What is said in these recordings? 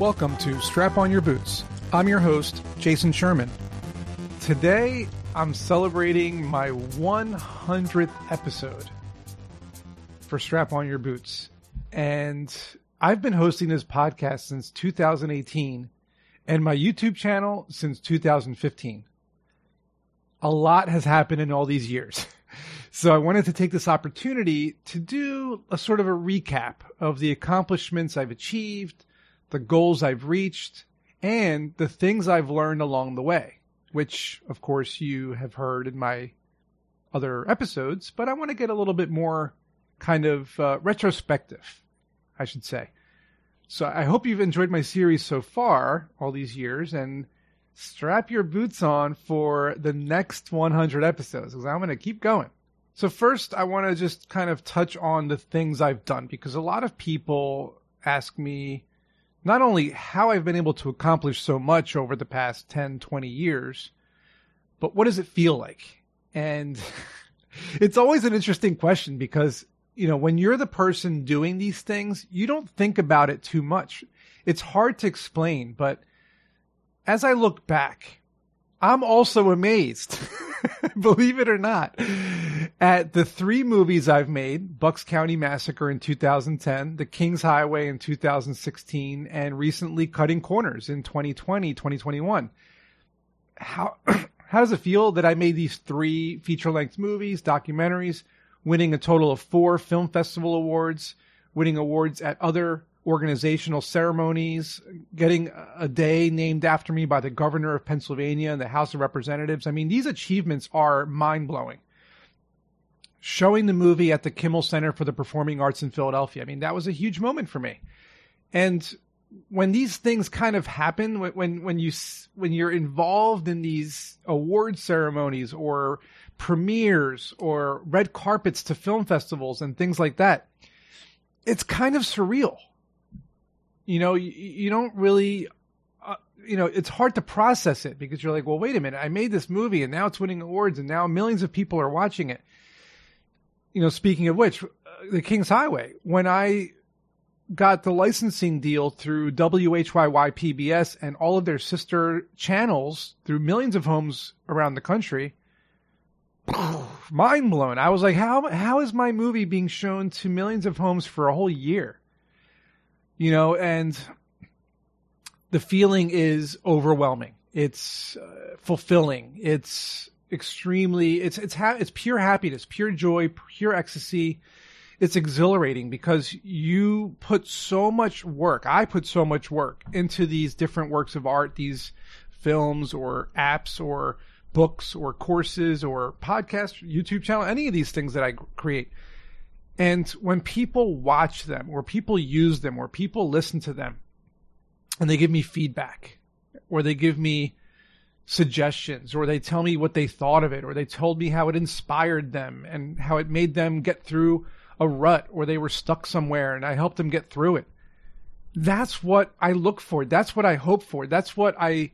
Welcome to Strap On Your Boots. I'm your host, Jason Sherman. Today, I'm celebrating my 100th episode for Strap On Your Boots. And I've been hosting this podcast since 2018 and my YouTube channel since 2015. A lot has happened in all these years. So I wanted to take this opportunity to do a sort of a recap of the accomplishments I've achieved, the goals I've reached, and the things I've learned along the way, which of course you have heard in my other episodes, but I want to get a little bit more kind of uh, retrospective, I should say. So I hope you've enjoyed my series so far, all these years, and strap your boots on for the next 100 episodes because I'm going to keep going. So first, I want to just kind of touch on the things I've done because a lot of people ask me not only how I've been able to accomplish so much over the past 10, 20 years, but what does it feel like? And it's always an interesting question because, you know, when you're the person doing these things, you don't think about it too much. It's hard to explain, but as I look back, I'm also amazed, believe it or not, at the three movies I've made Bucks County Massacre in 2010, The King's Highway in 2016, and recently Cutting Corners in 2020, 2021. How, how does it feel that I made these three feature length movies, documentaries, winning a total of four film festival awards, winning awards at other organizational ceremonies, getting a day named after me by the governor of Pennsylvania and the House of Representatives. I mean, these achievements are mind blowing. Showing the movie at the Kimmel Center for the Performing Arts in Philadelphia. I mean, that was a huge moment for me. And when these things kind of happen, when, when you, when you're involved in these award ceremonies or premieres or red carpets to film festivals and things like that, it's kind of surreal you know, you, you don't really, uh, you know, it's hard to process it because you're like, well, wait a minute, I made this movie and now it's winning awards and now millions of people are watching it. You know, speaking of which, uh, The King's Highway, when I got the licensing deal through WHYY PBS and all of their sister channels through millions of homes around the country, mind blown. I was like, how how is my movie being shown to millions of homes for a whole year? You know, and the feeling is overwhelming. It's uh, fulfilling. It's extremely, it's, it's, ha- it's pure happiness, pure joy, pure ecstasy. It's exhilarating because you put so much work. I put so much work into these different works of art, these films or apps or books or courses or podcasts, YouTube channel, any of these things that I create and when people watch them or people use them or people listen to them and they give me feedback or they give me suggestions or they tell me what they thought of it or they told me how it inspired them and how it made them get through a rut or they were stuck somewhere and I helped them get through it. That's what I look for. That's what I hope for. That's what I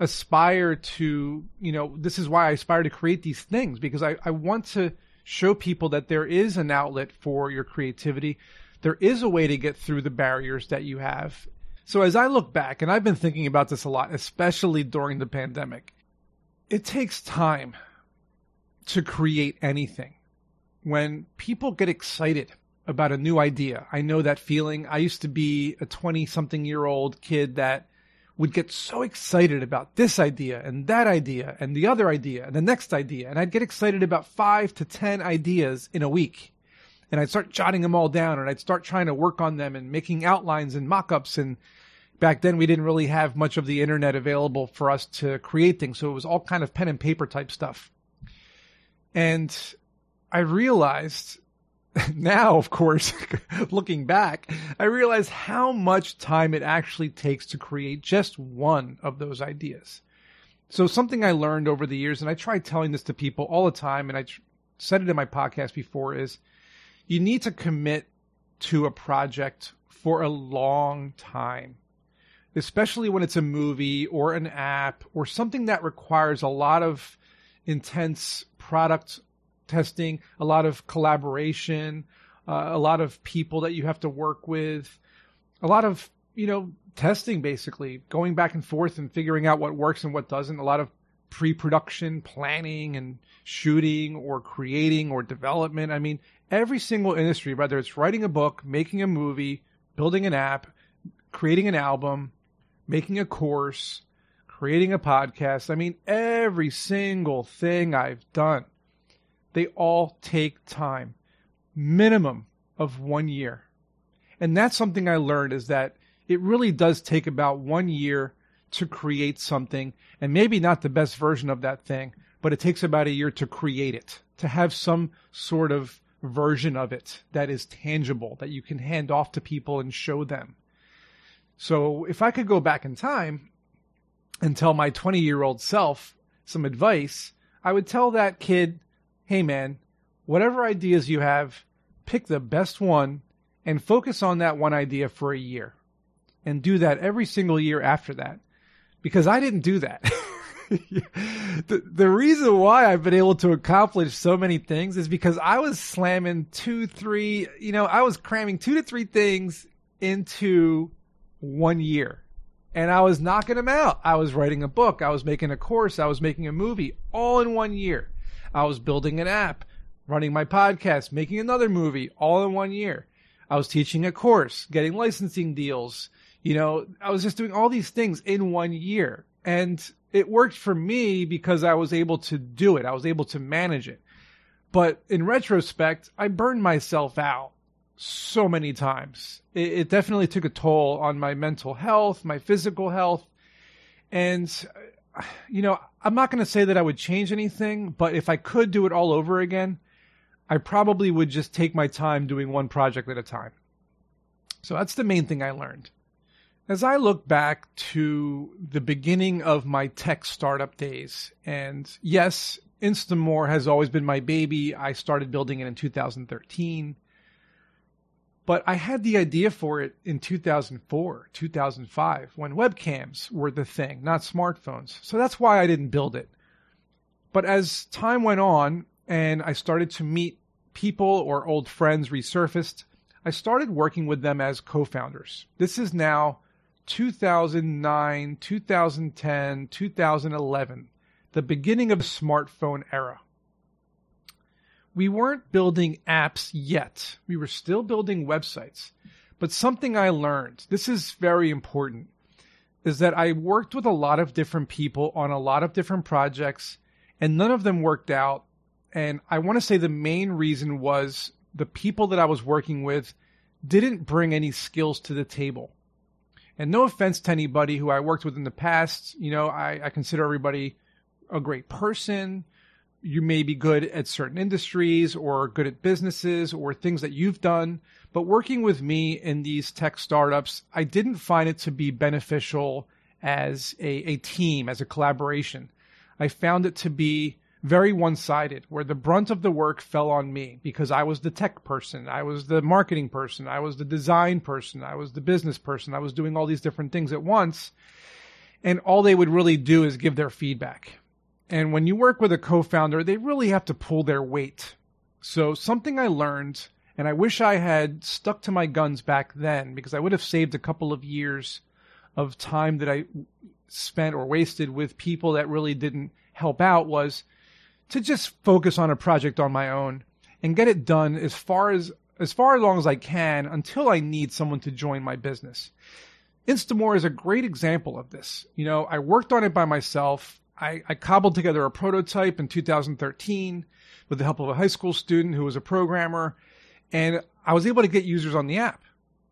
aspire to, you know, this is why I aspire to create these things because I, I want to show people that there is an outlet for your creativity. There is a way to get through the barriers that you have. So as I look back, and I've been thinking about this a lot, especially during the pandemic, it takes time to create anything. When people get excited about a new idea, I know that feeling. I used to be a 20 something year old kid that would get so excited about this idea and that idea and the other idea and the next idea. And I'd get excited about five to 10 ideas in a week. And I'd start jotting them all down and I'd start trying to work on them and making outlines and mock-ups. And back then we didn't really have much of the internet available for us to create things. So it was all kind of pen and paper type stuff. And I realized now, of course, looking back, I realize how much time it actually takes to create just one of those ideas. So something I learned over the years, and I try telling this to people all the time, and I tr- said it in my podcast before, is you need to commit to a project for a long time, especially when it's a movie or an app or something that requires a lot of intense product testing, a lot of collaboration, uh, a lot of people that you have to work with, a lot of, you know, testing basically, going back and forth and figuring out what works and what doesn't. A lot of pre-production planning and shooting or creating or development. I mean, every single industry, whether it's writing a book, making a movie, building an app, creating an album, making a course, creating a podcast. I mean, every single thing I've done, they all take time, minimum of one year. And that's something I learned is that it really does take about one year to create something and maybe not the best version of that thing, but it takes about a year to create it, to have some sort of version of it that is tangible, that you can hand off to people and show them. So if I could go back in time and tell my 20 year old self some advice, I would tell that kid, hey man, whatever ideas you have, pick the best one and focus on that one idea for a year and do that every single year after that. Because I didn't do that. the, the reason why I've been able to accomplish so many things is because I was slamming two, three, you know, I was cramming two to three things into one year and I was knocking them out. I was writing a book. I was making a course. I was making a movie all in one year. I was building an app, running my podcast, making another movie all in one year. I was teaching a course, getting licensing deals. You know, I was just doing all these things in one year. And it worked for me because I was able to do it. I was able to manage it. But in retrospect, I burned myself out so many times. It, it, definitely took a toll on my mental health, my physical health. And, you know, I'm not going to say that I would change anything, but if I could do it all over again, I probably would just take my time doing one project at a time. So that's the main thing I learned. As I look back to the beginning of my tech startup days, and yes, Instamour has always been my baby. I started building it in 2013. But I had the idea for it in 2004, 2005, when webcams were the thing, not smartphones. So that's why I didn't build it. But as time went on and I started to meet people or old friends resurfaced, I started working with them as co founders. This is now 2009, 2010, 2011, the beginning of smartphone era we weren't building apps yet. We were still building websites. But something I learned, this is very important, is that I worked with a lot of different people on a lot of different projects, and none of them worked out. And I want to say the main reason was the people that I was working with didn't bring any skills to the table. And no offense to anybody who I worked with in the past, you know, I, I consider everybody a great person you may be good at certain industries or good at businesses or things that you've done. But working with me in these tech startups, I didn't find it to be beneficial as a, a team, as a collaboration. I found it to be very one sided, where the brunt of the work fell on me because I was the tech person, I was the marketing person, I was the design person, I was the business person, I was doing all these different things at once. And all they would really do is give their feedback. And when you work with a co founder, they really have to pull their weight. So, something I learned, and I wish I had stuck to my guns back then because I would have saved a couple of years of time that I spent or wasted with people that really didn't help out, was to just focus on a project on my own and get it done as far as as far along as I can until I need someone to join my business. Instamour is a great example of this. You know, I worked on it by myself. I, I cobbled together a prototype in 2013 with the help of a high school student who was a programmer, and I was able to get users on the app.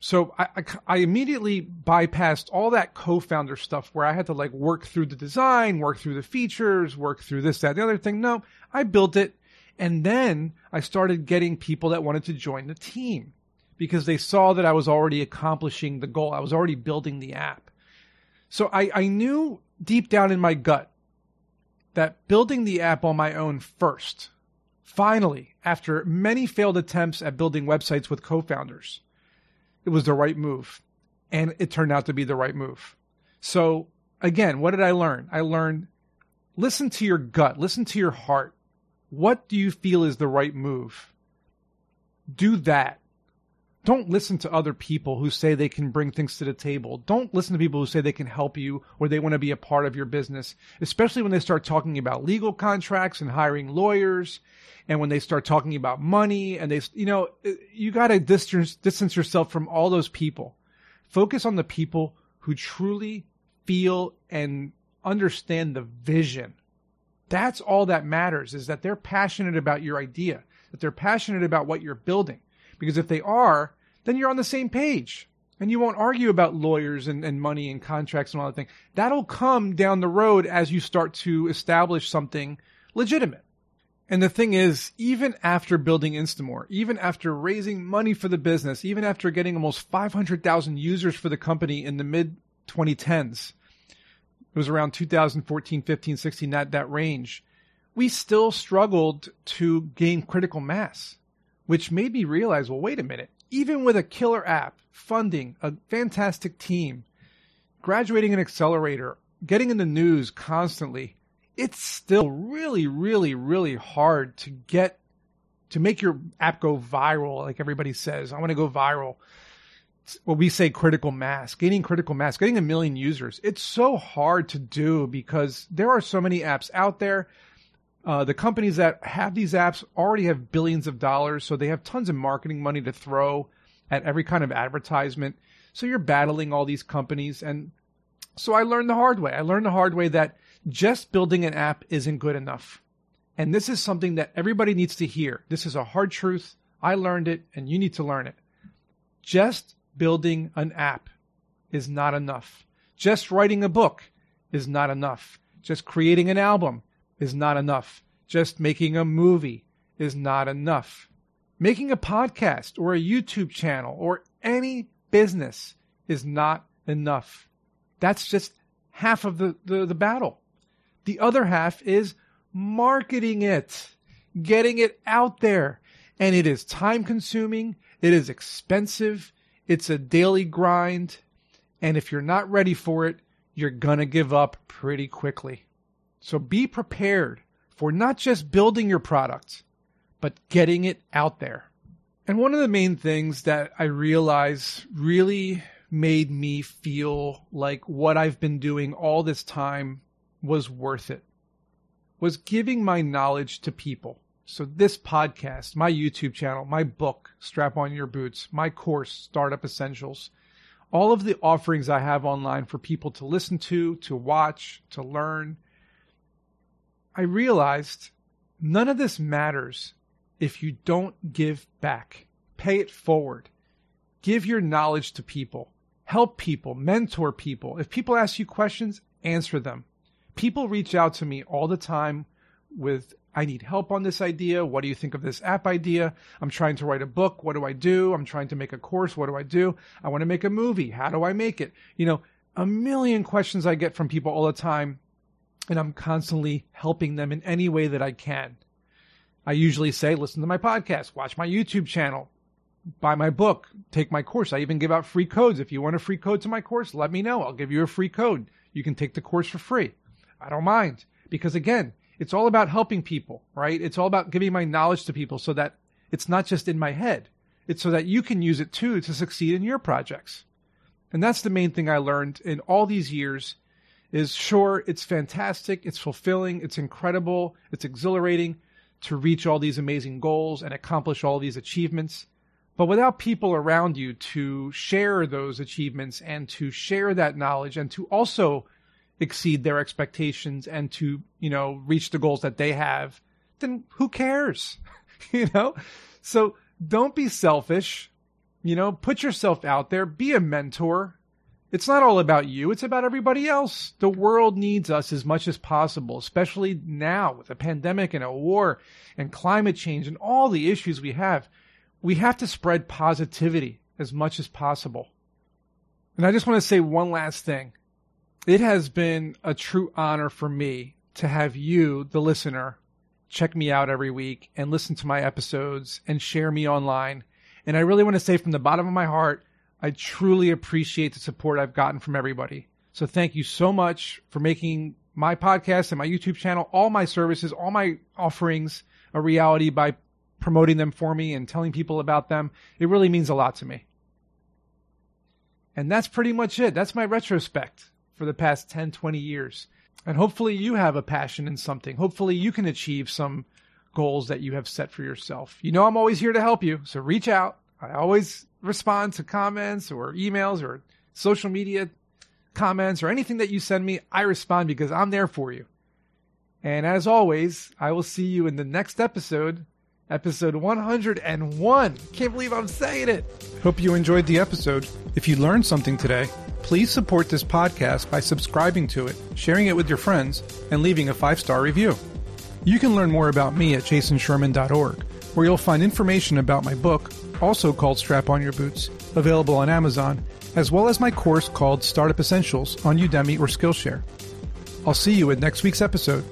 So I, I, I, immediately bypassed all that co-founder stuff where I had to like work through the design, work through the features, work through this, that, the other thing. No, I built it. And then I started getting people that wanted to join the team because they saw that I was already accomplishing the goal. I was already building the app. So I, I knew deep down in my gut that building the app on my own first, finally, after many failed attempts at building websites with co founders, it was the right move. And it turned out to be the right move. So, again, what did I learn? I learned listen to your gut, listen to your heart. What do you feel is the right move? Do that. Don't listen to other people who say they can bring things to the table. Don't listen to people who say they can help you or they want to be a part of your business, especially when they start talking about legal contracts and hiring lawyers and when they start talking about money and they, you know, you got to distance, distance yourself from all those people. Focus on the people who truly feel and understand the vision. That's all that matters is that they're passionate about your idea, that they're passionate about what you're building because if they are, then you're on the same page. And you won't argue about lawyers and, and money and contracts and all that thing. That'll come down the road as you start to establish something legitimate. And the thing is, even after building Instamour, even after raising money for the business, even after getting almost 500,000 users for the company in the mid 2010s, it was around 2014, 15, 16, that, that range, we still struggled to gain critical mass which made me realize well, wait a minute. Even with a killer app, funding, a fantastic team, graduating an accelerator, getting in the news constantly, it's still really, really, really hard to get to make your app go viral, like everybody says. I want to go viral. What we say critical mass, gaining critical mass, getting a million users. It's so hard to do because there are so many apps out there. Uh, the companies that have these apps already have billions of dollars, so they have tons of marketing money to throw at every kind of advertisement. So you're battling all these companies. And so I learned the hard way. I learned the hard way that just building an app isn't good enough. And this is something that everybody needs to hear. This is a hard truth. I learned it, and you need to learn it. Just building an app is not enough. Just writing a book is not enough. Just creating an album is not enough. Just making a movie is not enough. Making a podcast or a YouTube channel or any business is not enough. That's just half of the, the, the battle. The other half is marketing it, getting it out there. And it is time consuming. It is expensive. It's a daily grind. And if you're not ready for it, you're going to give up pretty quickly. So be prepared for not just building your product, but getting it out there. And one of the main things that I realize really made me feel like what I've been doing all this time was worth it was giving my knowledge to people. So this podcast, my YouTube channel, my book, Strap on Your Boots, my course, Startup Essentials, all of the offerings I have online for people to listen to, to watch, to learn, I realized none of this matters if you don't give back. Pay it forward. Give your knowledge to people. Help people, mentor people. If people ask you questions, answer them. People reach out to me all the time with, I need help on this idea. What do you think of this app idea? I'm trying to write a book. What do I do? I'm trying to make a course. What do I do? I want to make a movie. How do I make it? You know, a million questions I get from people all the time and I'm constantly helping them in any way that I can. I usually say, listen to my podcast, watch my YouTube channel, buy my book, take my course. I even give out free codes. If you want a free code to my course, let me know. I'll give you a free code. You can take the course for free. I don't mind because again, it's all about helping people, right? It's all about giving my knowledge to people so that it's not just in my head. It's so that you can use it too to succeed in your projects. And that's the main thing I learned in all these years is sure, it's fantastic, it's fulfilling, it's incredible, it's exhilarating to reach all these amazing goals and accomplish all these achievements. But without people around you to share those achievements and to share that knowledge and to also exceed their expectations and to, you know, reach the goals that they have, then who cares? you know? So don't be selfish. You know, put yourself out there, be a mentor, it's not all about you, it's about everybody else. The world needs us as much as possible, especially now with a pandemic and a war and climate change and all the issues we have. We have to spread positivity as much as possible. And I just want to say one last thing. It has been a true honor for me to have you, the listener, check me out every week and listen to my episodes and share me online. And I really want to say from the bottom of my heart, I truly appreciate the support I've gotten from everybody. So thank you so much for making my podcast and my YouTube channel, all my services, all my offerings a reality by promoting them for me and telling people about them. It really means a lot to me. And that's pretty much it. That's my retrospect for the past 10, 20 years. And hopefully you have a passion in something. Hopefully you can achieve some goals that you have set for yourself. You know, I'm always here to help you. So reach out. I always respond to comments or emails or social media comments or anything that you send me. I respond because I'm there for you. And as always, I will see you in the next episode, episode 101. Can't believe I'm saying it. Hope you enjoyed the episode. If you learned something today, please support this podcast by subscribing to it, sharing it with your friends, and leaving a five star review. You can learn more about me at jasonsherman.org, where you'll find information about my book, also called Strap On Your Boots, available on Amazon, as well as my course called Startup Essentials on Udemy or Skillshare. I'll see you in next week's episode.